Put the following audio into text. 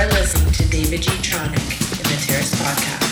are listening to David G. Tronic, the Terrace Podcast.